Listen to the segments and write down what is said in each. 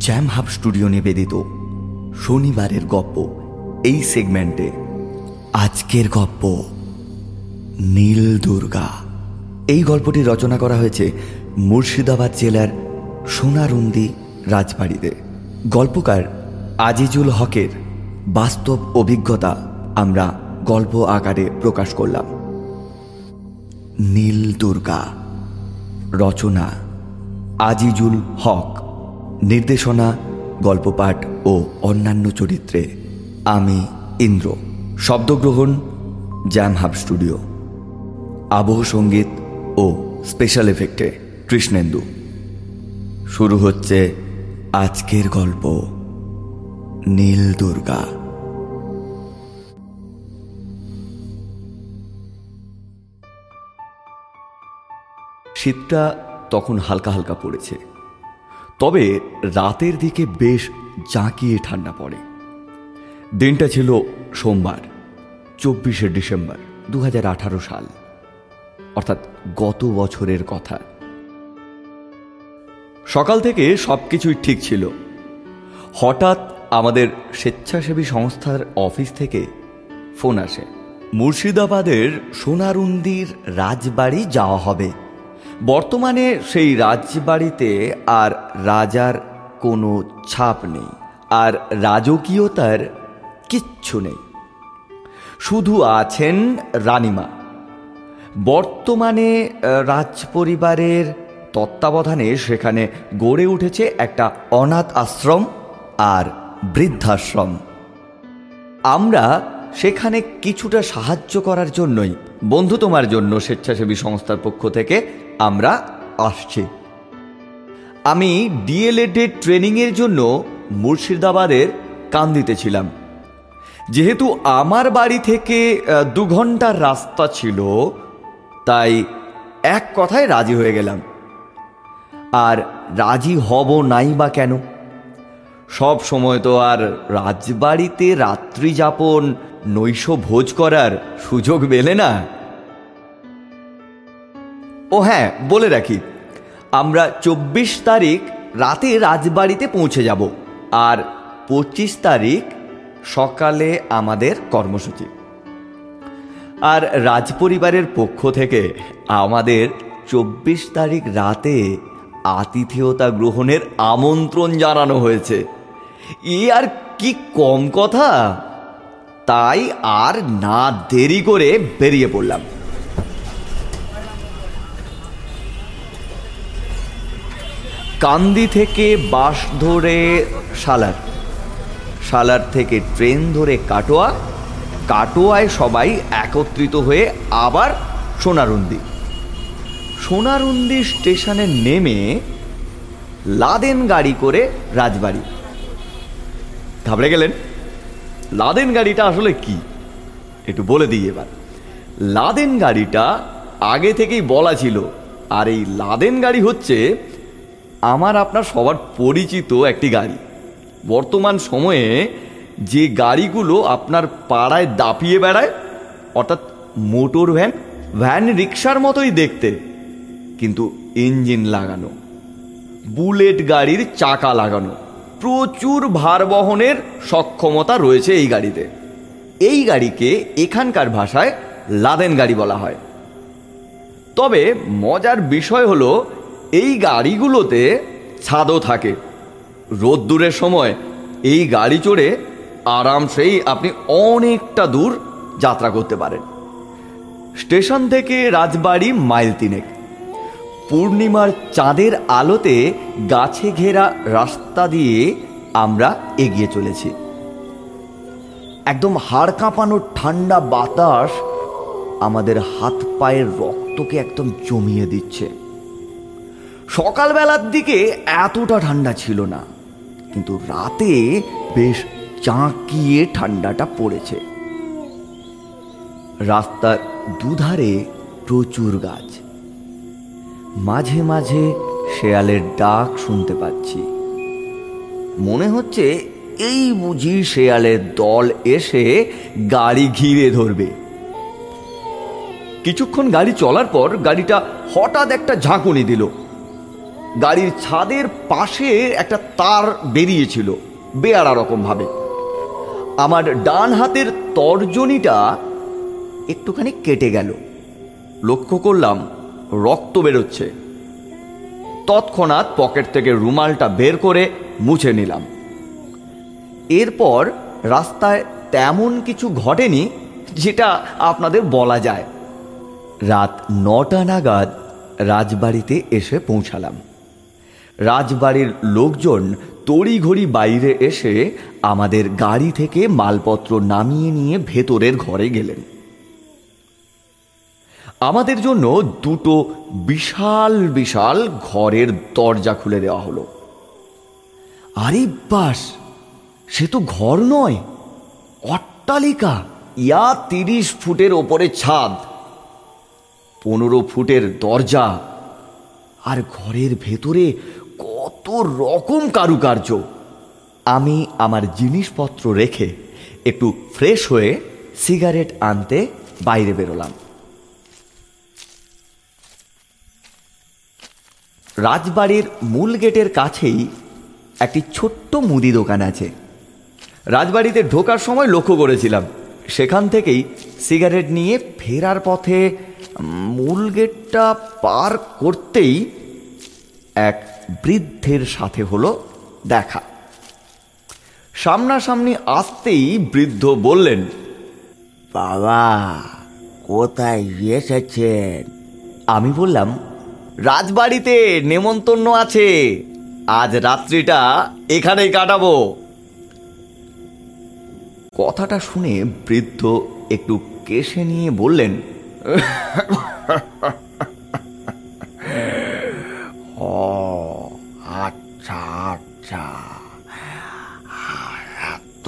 Jam hub studio নিবেদিত শনিবারের গপ্প এই সেগমেন্টে আজকের গপ্প, নীল দুর্গা। এই গল্পটি রচনা করা হয়েছে মুর্শিদাবাদ জেলার সোনারুন্দি রাজবাড়িতে। গল্পকার আজিজুল হকের বাস্তব অভিজ্ঞতা আমরা গল্প আকারে প্রকাশ করলাম। নীল দুর্গা, রচনা আজিজুল হক। নির্দেশনা, গল্পপাঠ ও অন্যান্য চরিত্রে আমি ইন্দ্র। শব্দগ্রহণ, জ্যাম হাব স্টুডিও। আবহ সংগীত ও স্পেশাল এফেক্টে কৃষ্ণেন্দু। শুরু হচ্ছে আজকের গল্প, নীল দুর্গা। শীতটা তখন হালকা হালকা পড়েছে। তবে রাতের দিকে বেশ জাঁকিয়ে ঠান্ডা পড়ে। দিনটা ছিল সোমবার, চব্বিশে ডিসেম্বর দু হাজার আঠারো সাল। অর্থাৎ গত বছরের কথা। সকাল থেকে সব কিছুই ঠিক ছিল। হঠাৎ আমাদের স্বেচ্ছাসেবী সংস্থার অফিস থেকে ফোন আসে, মুর্শিদাবাদের সোনারুন্দির রাজবাড়ি যাওয়া হবে। বর্তমানে সেই রাজবাড়িতে আর রাজার কোনো ছাপ নেই, আর রাজকীয়তার কিচ্ছু নেই। শুধু আছেন রানিমা। বর্তমানে রাজ পরিবারের তত্ত্বাবধানে সেখানে গড়ে উঠেছে একটা অনাথ আশ্রম আর বৃদ্ধাশ্রম। আমরা সেখানে কিছুটা সাহায্য করার জন্যই, বন্ধু তোমার জন্য স্বেচ্ছাসেবী সংস্থার পক্ষ থেকে আমরা আসছি। আমি ডিএলএডের ট্রেনিংয়ের জন্য মুর্শিদাবাদের কান্দিতে ছিলাম। যেহেতু আমার বাড়ি থেকে দু ঘণ্টার রাস্তা ছিল, তাই এক কথায় রাজি হয়ে গেলাম। আর রাজি হব নাই বা কেন? সব সময় তো আর রাজবাড়িতে রাত্রি যাপন, নৈশ ভোজ করার সুযোগ মেলে না। ও হ্যাঁ বলে রাখি আমরা চব্বিশ তারিখ রাতে রাজবাড়িতে পৌঁছে যাব আর পঁচিশ তারিখ সকালে আমাদের কর্মসূচি। আর রাজপরিবারের পক্ষ থেকে আমাদের চব্বিশ তারিখ রাতে আতিথেয়তা গ্রহণের আমন্ত্রণ জানানো হয়েছে। এ আর কি কম কথা? তাই আর না দেরি করে বেরিয়ে পড়লাম। কান্দি থেকে বাস ধরে সালার সালার থেকে ট্রেন ধরে কাটোয়া। কাটোয়ায় সবাই একত্রিত হয়ে আবার সোনারুন্দি। সোনারুন্দি স্টেশনে নেমে লাদেন গাড়ি করে রাজবাড়ি। ঘাবড়ে গেলেন, লাদেন গাড়িটা আসলে কি? একটু বলে দিই এবার। লাদেন গাড়িটা আগে থেকেই বলা ছিল, আর এই লাদেন গাড়ি হচ্ছে আমার আপনার সবার পরিচিত একটি গাড়ি। বর্তমান সময়ে যে গাড়িগুলো আপনার পাড়ায় দাপিয়ে বেড়ায়, অর্থাৎ মোটর ভ্যান ভ্যান রিক্সার মতোই দেখতে, কিন্তু ইঞ্জিন লাগানো, বুলেট গাড়ির চাকা লাগানো, প্রচুর ভার বহনের সক্ষমতা রয়েছে এই গাড়িতে। এই গাড়িকে এখানকার ভাষায় লাদেন গাড়ি বলা হয়। তবে মজার বিষয় হলো এই গাড়িগুলোতে ছাদও থাকে। রোদ্দুরের সময় এই গাড়ি চড়ে আরামসেই আপনি অনেকটা দূর যাত্রা করতে পারেন। স্টেশন থেকে রাজবাড়ি মাইল তিনেক। পূর্ণিমার চাঁদের আলোতে গাছে ঘেরা রাস্তা দিয়ে আমরা এগিয়ে চলেছি। একদম হাড় কাঁপানো ঠান্ডা বাতাস আমাদের হাত পায়ের রক্তকে একদম জমিয়ে দিচ্ছে। সকালবেলার দিকে এতটা ঠান্ডা ছিল না, কিন্তু রাতে বেশ চাঁকিয়ে ঠান্ডাটা পড়েছে। রাস্তার দুধারে প্রচুর গাছ। মাঝে মাঝে শেয়ালের ডাক শুনতে পাচ্ছি। মনে হচ্ছে এই বুঝি শেয়ালের দল এসে গাড়ি ঘিরে ধরবে। কিছুক্ষণ গাড়ি চলার পর গাড়িটা হঠাৎ একটা ঝাঁকুনি দিল। গাড়ির ছাদের পাশে একটা তার বেরিয়েছিল বেয়ারা রকম ভাবে আমার ডান হাতের তর্জনীটা একটুখানি কেটে গেল। লক্ষ্য করলাম, রক্ত বেরোচ্ছে। তৎক্ষণাৎ পকেট থেকে রুমালটা বের করে মুছে নিলাম। এরপর রাস্তায় তেমন কিছু ঘটেনি যেটা আপনাদের বলা যায়। রাত নটা নাগাদ রাজবাড়িতে এসে পৌঁছালাম। রাজবাড়ির লোকজন তড়িঘড়ি বাইরে এসে আমাদের গাড়ি থেকে মালপত্র নামিয়ে নিয়ে ভেতরের ঘরে গেলেন। আমাদের জন্য দুটো বিশাল বিশাল ঘরের দরজা খুলে দেওয়া হলো। আরে বাস, সে তো ঘর নয়, অট্টালিকা। ইয়া তিরিশ ফুটের ওপরে ছাদ, পনেরো ফুটের দরজা। আর ঘরের ভেতরে কত রকম কারুকার্য। আমি আমার জিনিসপত্র রেখে একটু ফ্রেশ হয়ে সিগারেট আনতে বাইরে বেরোলাম। রাজবাড়ির মূল গেটের কাছেই একটি ছোট্ট মুদি দোকান আছে। রাজবাড়িতে ঢোকার সময় লক্ষ্য করেছিলাম। সেখান থেকেই সিগারেট নিয়ে ফেরার পথে মূল গেটটা পার করতেই এক বৃদ্ধের সাথে হলো দেখা। সামনাসামনি আসতেই বৃদ্ধ বললেন বাবা কোথায় এসেছেন? আমি বললাম রাজবাড়িতে নেমন্তন্ন আছে আজ রাত্রিটা এখানেই কাটাবো। কথাটা শুনে বৃদ্ধ একটু কেশে নিয়ে বললেন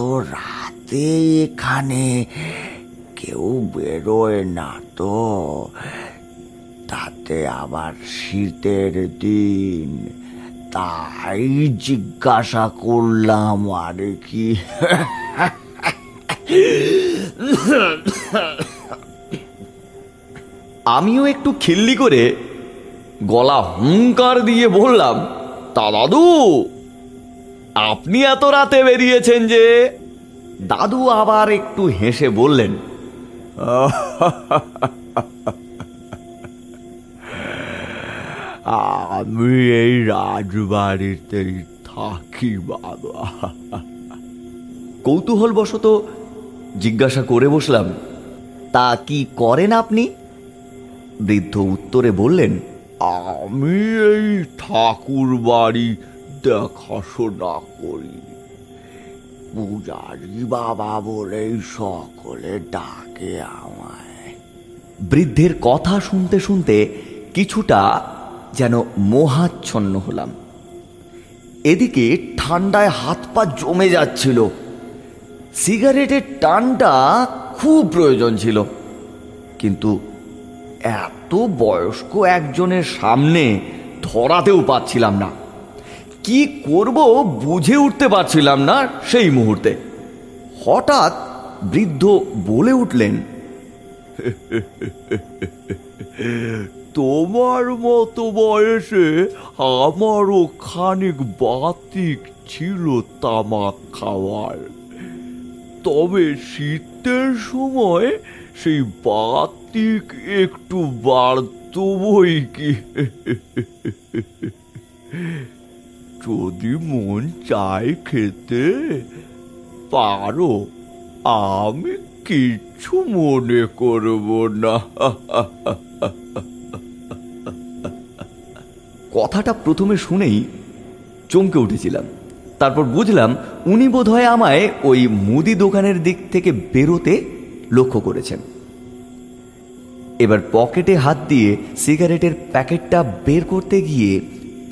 রাতে এখানে কেউ বেরোয় না তো। তাতে আবার শীতের দিন। তাই জিজ্ঞাসা করলাম, আর কি? আমিও একটু খিল্লি করে গলা হুঙ্কার দিয়ে বললাম, তা দাদু আপনি এত রাতে বেরিয়েছেন যে দাদু আবার একটু হেসে বললেন, আমি এই রাজবাড়িতেই থাকি, বাবা। কৌতূহলবশত জিজ্ঞাসা করে বসলাম, তা কি করেন আপনি? বৃদ্ধ উত্তরে বললেন, আমি এই ঠাকুর বাড়ি দেখাশোনা করি। পূজারি বাবা বলেই সকলে ডাকে আমায়। বৃদ্ধের কথা শুনতে শুনতে কিছুটা যেন মোহাচ্ছন্ন হলাম। এদিকে ঠান্ডায় হাত পা জমে যাচ্ছিল। সিগারেটের টানটা খুব প্রয়োজন ছিল। কিন্তু এত বয়স্ক একজনের সামনে ধরাতেও পাচ্ছিলাম না। কি করব বুঝে উঠতে পারছিলাম না সেই মুহূর্তে। হঠাৎ বৃদ্ধ বলে উঠলেন, তোমার মতো বয়সে আমারও খানিক বাতিক ছিল তামাক খাওয়ার। তবে শীতের সময় সেই বাতিক একটু বাড়ত বই কি? যদি মন চায় খেতে, পারো। আমি কিচ্ছু মনে করব না। কথাটা প্রথমে শুনেই চমকে উঠেছিলাম। তারপর বুঝলাম উনি বোধহয় আমায় ওই মুদি দোকানের দিক থেকে বেরোতে লক্ষ্য করেছেন। এবার পকেটে হাত দিয়ে সিগারেটের প্যাকেটটা বের করতে গিয়ে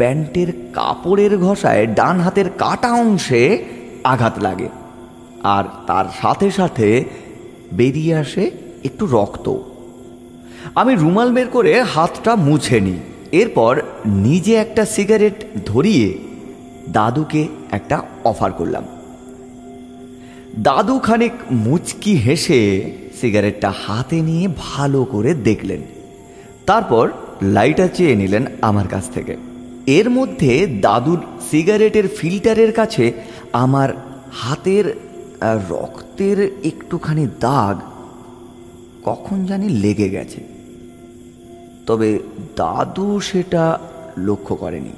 প্যান্টের কাপড়ের ঘষায় ডান হাতের কাটা অংশে আঘাত লাগে। আর তার সাথে সাথে বেরিয়ে আসে একটু রক্ত। আমি রুমাল বের করে হাতটা মুছে নিই। এরপর নিজে একটা সিগারেট ধরিয়ে দাদুকে একটা অফার করলাম। দাদু খানিক মুচকি হেসে সিগারেটটা হাতে নিয়ে ভালো করে দেখলেন। তারপর লাইটার চেয়ে নিলেন আমার কাছ থেকে। এর মধ্যে দাদুর সিগারেটের ফিল্টারের কাছে আমার হাতের রক্তের একটুখানি দাগ কখন জানি লেগে গেছে। তবে দাদু সেটা লক্ষ্য করেনি।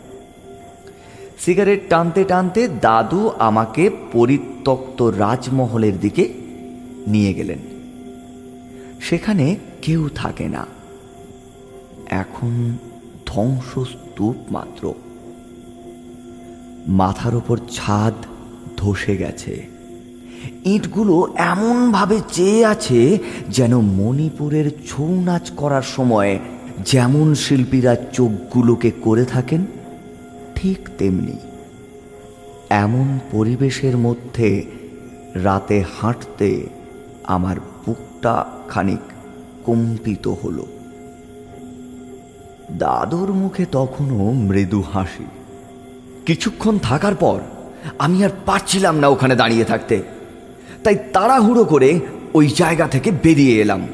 সিগারেট টানতে টানতে দাদু আমাকে পরিত্যক্ত রাজমহলের দিকে নিয়ে গেলেন। সেখানে কেউ থাকে না। এখন ধ্বংসস্তূপ মাত্র। মাথার ওপর ছাদ ধসে গেছে। ইঁটগুলো এমনভাবে চেয়ে আছে যেন মণিপুরের ছৌ নাচ করার সময় যেমন শিল্পীরা চোখগুলোকে করে থাকেন, ঠিক তেমনি এমন পরিবেশের মধ্যে রাতে হাঁটতে আমার বুকটা খানিক কম্পিত হলো। দাদুর মুখে তখনও মৃদু হাসি। কিছুক্ষণ থাকার পর আমি আর পারছিলাম না ওখানে দাঁড়িয়ে থাকতে। তাই তাড়াহুড়ো করে ওই জায়গা থেকে বেরিয়ে এলাম।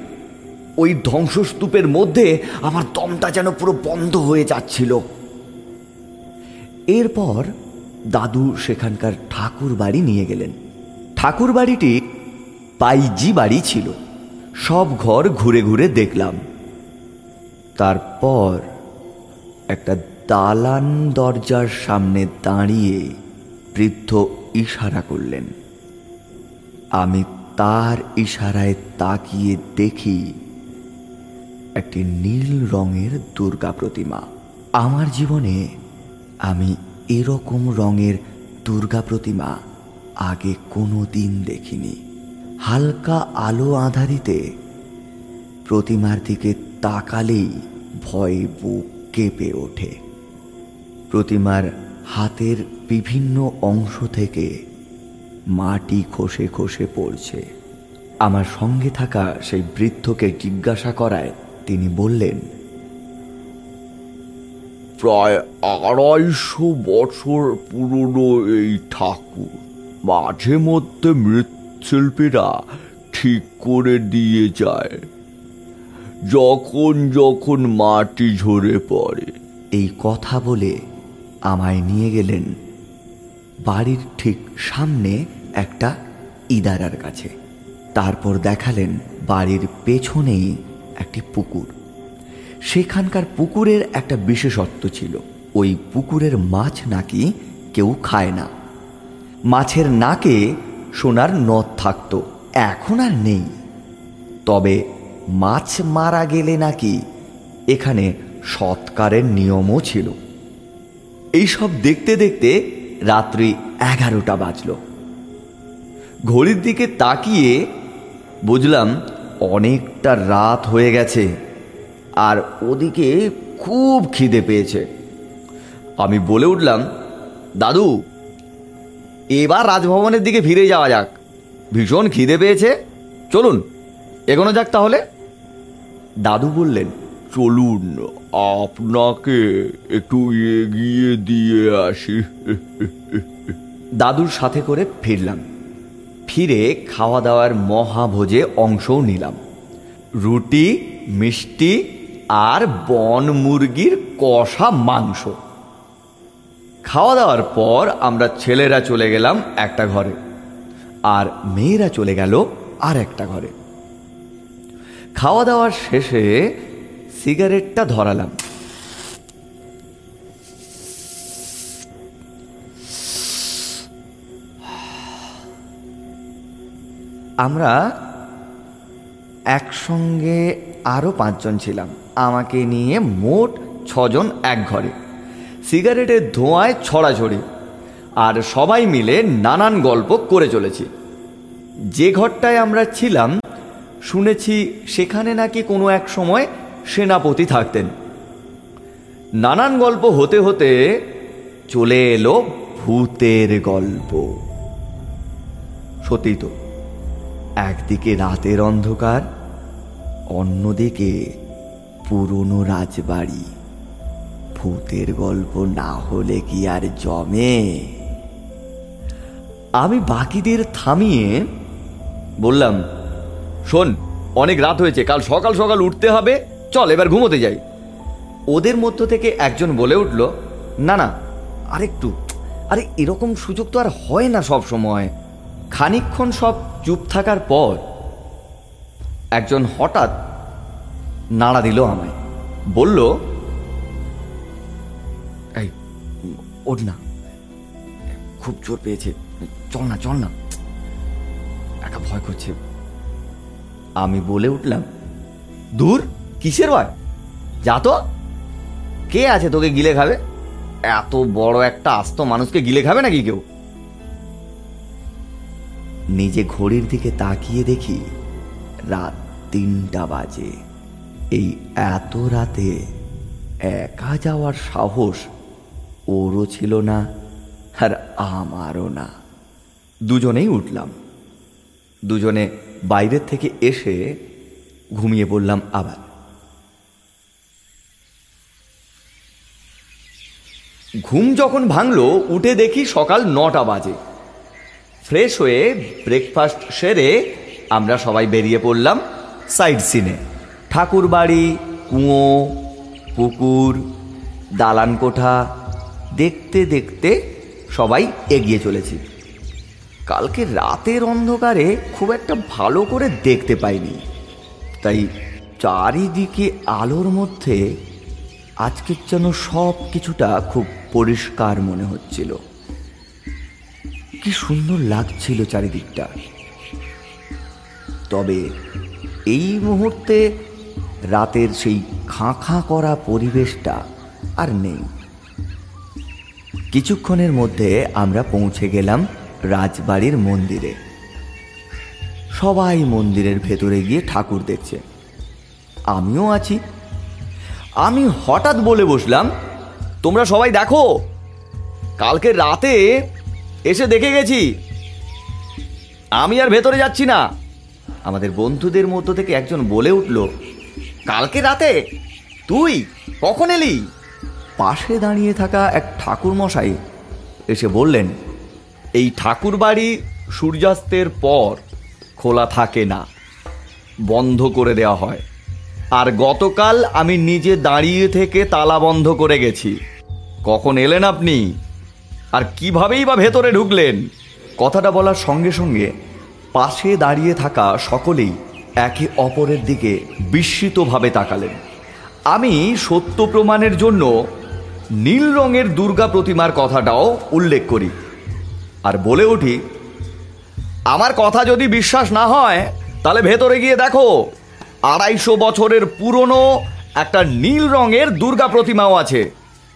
ওই ধ্বংসস্তূপের মধ্যে আমার দমটা যেন পুরো বন্ধ হয়ে যাচ্ছিল। এরপর দাদু সেখানকার ঠাকুর বাড়ি নিয়ে গেলেন। ঠাকুর বাড়িটি পাইজি বাড়ি ছিল। সব ঘর ঘুরে ঘুরে দেখলাম। তারপর একটা দালান দরজার সামনে দাঁড়িয়ে বৃদ্ধ ইশারা করলেন, আমি তার ইশারায় তাকিয়ে দেখি একটি নীল রঙের দুর্গা প্রতিমা। আমার জীবনে আমি এরকম রঙের দুর্গা প্রতিমা আগে কোনো দিন দেখিনি। হালকা আলো আধারিতে প্রতিমার দিকে তাকালেই ভয়ে বুক কেঁপে ওঠে। প্রতিমার হাতের বিভিন্ন অংশ থেকে মাটি খসে খসে পড়ছে। আমার সঙ্গে থাকা সেই বৃদ্ধকে জিজ্ঞাসা করায় তিনি বললেন, প্রায় আড়াইশো বছর পুরনো এই ঠাকুর। মাঝে মধ্যে মৃৎশিল্পীরা ঠিক করে দিয়ে যায়। যখন যখন মাটি ঝরে পড়ে। এই কথা বলে আমায় নিয়ে গেলেন বাড়ির ঠিক সামনে একটা ইদারার কাছে। তারপর দেখালেন বাড়ির পেছনেই একটি পুকুর। সেখানকার পুকুরের একটা বিশেষত্ব ছিল, ওই পুকুরের মাছ নাকি কেউ খায় না। মাছের নাকে সোনার নথ থাকতো, এখন আর নেই। তবে মাছ মারা গেলে নাকি এখানে সৎকারের নিয়মও ছিল। এইসব দেখতে দেখতে রাত্রি এগারোটা বাজল। ঘড়ির দিকে তাকিয়ে বুঝলাম অনেকটা রাত হয়ে গেছে আর ওদিকে খুব খিদে পেয়েছে। আমি বলে উঠলাম, দাদু, এবার রাজভবনের দিকে ফিরে যাওয়া যাক। ভীষণ খিদে পেয়েছে। চলুন, এগোনো যাক তাহলে। দাদু বললেন, চলুন, আপনাকে একটু এগিয়ে দিয়ে আসি। দাদুর সাথে করে ফিরলাম। ফিরে খাওয়া দাওয়ার মহাভোজে অংশও নিলাম। রুটি, মিষ্টি আর বন মুরগির কষা মাংস। খাওয়া দাওয়ার পর আমরা ছেলেরা চলে গেলাম একটা ঘরে। আর মেয়েরা চলে গেল আর একটা ঘরে। খাওয়া দাওয়ার শেষে সিগারেটটা ধরালাম। আমরা একসঙ্গে আরও পাঁচজন ছিলাম। আমাকে নিয়ে মোট ছজন এক ঘরে। সিগারেটের ধোঁয়ায় ছড়াছড়ি। আর সবাই মিলে নানান গল্প করে চলেছি। যে ঘরটায় আমরা ছিলাম শুনেছি সেখানে নাকি কোনো এক সময় সেনাপতি থাকতেন। নানান গল্প হতে হতে চলে এলো ভূতের গল্প। সত্যি তো, একদিকে রাতের অন্ধকার, অন্যদিকে পুরনো রাজবাড়ি। ভূতের গল্প না হলে কি আর জমে? আমি বাকিদের থামিয়ে বললাম শোন, অনেক রাত হয়েছে, কাল সকাল সকাল উঠতে হবে। চল, এবার ঘুমোতে যাই। ওদের মধ্য থেকে একজন বলে উঠল, না না, আরেকটু। আরে, এরকম সুযোগ তো আর হয় না সব সময়। খানিকক্ষণ সব চুপ থাকার পর একজন হঠাৎ নাড়া দিল আমায়। বলল, এই, ওঠ না। খুব জোর পেয়েছে। চল না চল না। একা ভয় করছে। আমি বলে উঠলাম, দূর, কিসের ভয়? যা তো। কে আছে তোকে গিলে খাবে? এত বড় একটা আস্ত মানুষকে গিলে খাবে নাকি কেউ? নিজে ঘড়ির দিকে তাকিয়ে দেখি রাত তিনটা বাজে। এই এত রাতে একা যাওয়ার সাহস ওরও ছিল না আর আমারও না। দুজনেই উঠলাম। দুজনে বাইরের থেকে এসে ঘুমিয়ে পড়লাম আবার। ঘুম যখন ভাঙলো, উঠে দেখি সকাল নটা বাজে। ফ্রেশ হয়ে ব্রেকফাস্ট সেরে আমরা সবাই বেরিয়ে পড়লাম সাইড সিনে। ঠাকুর বাড়ি কুঁয়ো, পুকুর দালান কোঠা দেখতে দেখতে সবাই এগিয়ে চলেছি। কালকে রাতের অন্ধকারে খুব একটা ভালো করে দেখতে পাইনি। তাই চারিদিকে আলোর মধ্যে আজকের যেন সব কিছুটা খুব পরিষ্কার মনে হচ্ছিল। কি সুন্দর লাগছিল চারিদিকটা। তবে এই মুহূর্তে রাতের সেই খাঁ খাঁ করা পরিবেশটা আর নেই। কিছুক্ষণের মধ্যে আমরা পৌঁছে গেলাম রাজবাড়ির মন্দিরে। সবাই মন্দিরের ভেতরে গিয়ে ঠাকুর দেখছে। আমিও আছি। আমি হঠাৎ বলে বসলাম, তোমরা সবাই দেখো, কালকে রাতে এসে দেখে গেছি। আমি আর ভেতরে যাচ্ছি না। আমাদের বন্ধুদের মধ্য থেকে একজন বলে উঠল, কালকে রাতে? তুই? কখন এলি? পাশে দাঁড়িয়ে থাকা এক ঠাকুর মশাই এসে বললেন এই ঠাকুর বাড়ি সূর্যাস্তের পর খোলা থাকে না, বন্ধ করে দেওয়া হয়। আর গতকাল আমি নিজে দাঁড়িয়ে থেকে তালা বন্ধ করে গেছি। কখন এলেন আপনি? আর কিভাবেই বা ভেতরে ঢুকলেন? কথাটা বলার সঙ্গে সঙ্গে পাশে দাঁড়িয়ে থাকা সকলেই একে অপরের দিকে বিস্মিতভাবে তাকালেন। আমি সত্য প্রমাণের জন্য নীল রঙের দুর্গা প্রতিমার কথাটাও উল্লেখ করি। আর বলে উঠি, আমার কথা যদি বিশ্বাস না হয়, তাহলে ভেতরে গিয়ে দেখো, আড়াইশো বছরের পুরনো একটা নীল রঙের দুর্গা প্রতিমাও আছে।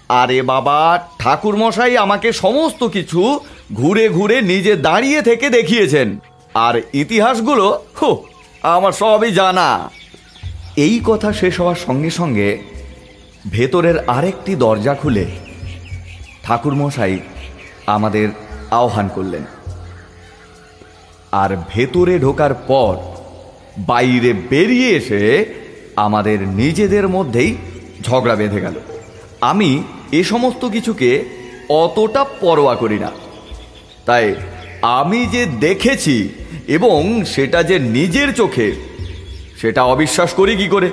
আরে বাবা ঠাকুর মশাই আমাকে সমস্ত কিছু ঘুরে ঘুরে নিজে দাঁড়িয়ে থেকে দেখিয়েছেন। আর ইতিহাসগুলো, হো, আমার সবই জানা। এই কথা শেষ হওয়ার সঙ্গে সঙ্গে ভেতরের আরেকটি দরজা খুলে। ঠাকুর মশাই আমাদের আহ্বান করলেন। আর ভেতরে ঢোকার পর বাইরে বেরিয়ে এসে আমাদের নিজেদের মধ্যেই ঝগড়া বেঁধে গেল। আমি এ সমস্ত কিছুকে অতটা পরোয়া করি না। তাই আমি যে দেখেছি এবং সেটা যে নিজের চোখে, সেটা অবিশ্বাস করি কি করে?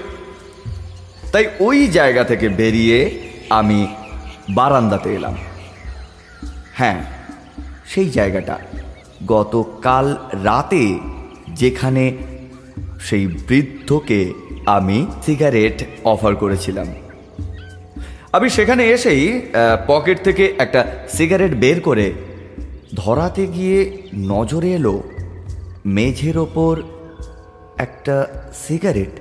তাই ওই জায়গা থেকে বেরিয়ে আমি বারান্দাতে এলাম। হ্যাঁ সেই জায়গাটা। গতকাল রাতে যেখানে সেই বৃদ্ধকে আমি সিগারেট অফার করেছিলাম। আমি সেখানে এসেই পকেট থেকে একটা সিগারেট বের করে ধরাতে গিয়ে নজরে এলো মেঝের ওপর একটা সিগারেট।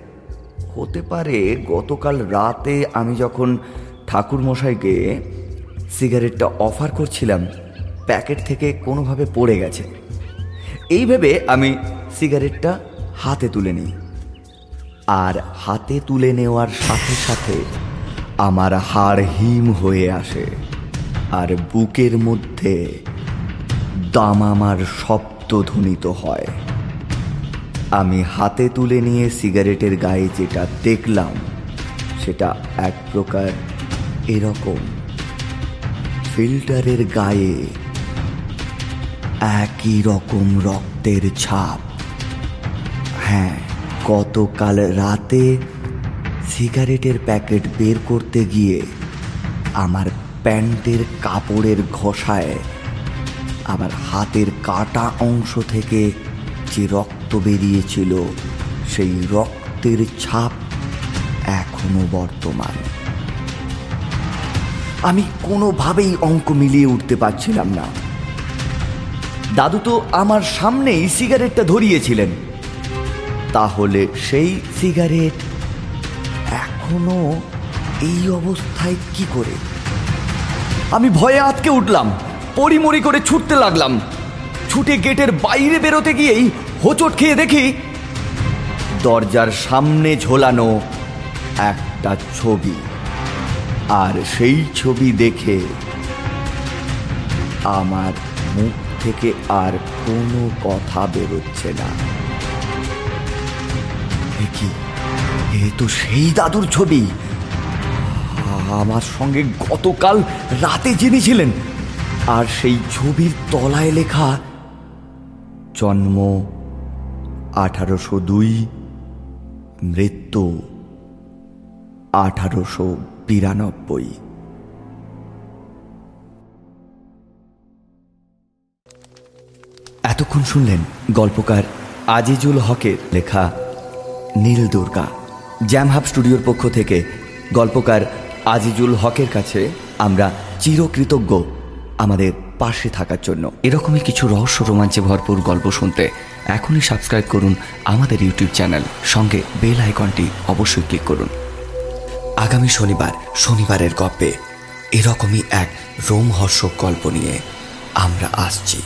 হতে পারে গতকাল রাতে আমি যখন ঠাকুর মশাইকে সিগারেটটা অফার করছিলাম প্যাকেট থেকে কোনোভাবে পড়ে গেছে। এই ভেবে আমি সিগারেটটা হাতে তুলে নিই। আর হাতে তুলে নেওয়ার সাথে সাথে আমার হাড় হিম হয়ে আসে আর বুকের মধ্যে দামামার শব্দ ধ্বনিত হয়। আমি হাতে তুলে নিয়ে সিগারেটের গায়ে যেটা দেখলাম, সেটা এক প্রকার এরকম ফিল্টারের গায়ে একই রকম রক্তের ছাপ। হ্যাঁ গতকাল রাতে সিগারেটের প্যাকেট বের করতে গিয়ে আমার প্যান্টের কাপড়ের ঘষায় আমার হাতের কাটা অংশ থেকে যে রক্ত বেরিয়েছিল, সেই রক্তের ছাপ এখনও বর্তমান। আমি কোনোভাবেই অঙ্ক মিলিয়ে উঠতে পারছিলাম না। দাদু তো আমার সামনেই সিগারেটটা ধরিয়েছিলেন। তাহলে সেই সিগারেট এখনও এই অবস্থায় কি করে? আমি ভয়ে আটকে উঠলাম, পরিমরি করে ছুটতে লাগলাম। ছুটে গেটের বাইরে বেরোতে গিয়েই হোঁচট খেয়ে দেখি দরজার সামনে ঝোলানো একটা ছবি। আর সেই ছবি দেখে আমার মুখ থেকে আর কোনো কথা বেরোচ্ছে না। কি? এ তো সেই দাদুর ছবি। আমার সঙ্গে গতকাল রাতে যিনি ছিলেন আর সেই ছবির তলায় লেখা, জন্ম আঠারোশো দুই, মৃত্যু আঠারোশো বিরানব্বই। এতক্ষণ শুনলেন গল্পকার আজিজুল হকের লেখা নীল দুর্গা। জ্যামহাব স্টুডিওর পক্ষ থেকে গল্পকার আজিজুল হকের কাছে আমরা চিরকৃতজ্ঞ আমাদের পাশে থাকার জন্য। এরকমই কিছু রহস্য রোমাঞ্চে ভরপুর গল্প শুনতে এখনই সাবস্ক্রাইব করুন আমাদের ইউটিউব চ্যানেল। সঙ্গে বেল আইকনটি অবশ্যই ক্লিক করুন। আগামী শনিবার, শনিবারের গল্পে এরকমই এক রোমহর্ষক গল্প নিয়ে আমরা আসছি।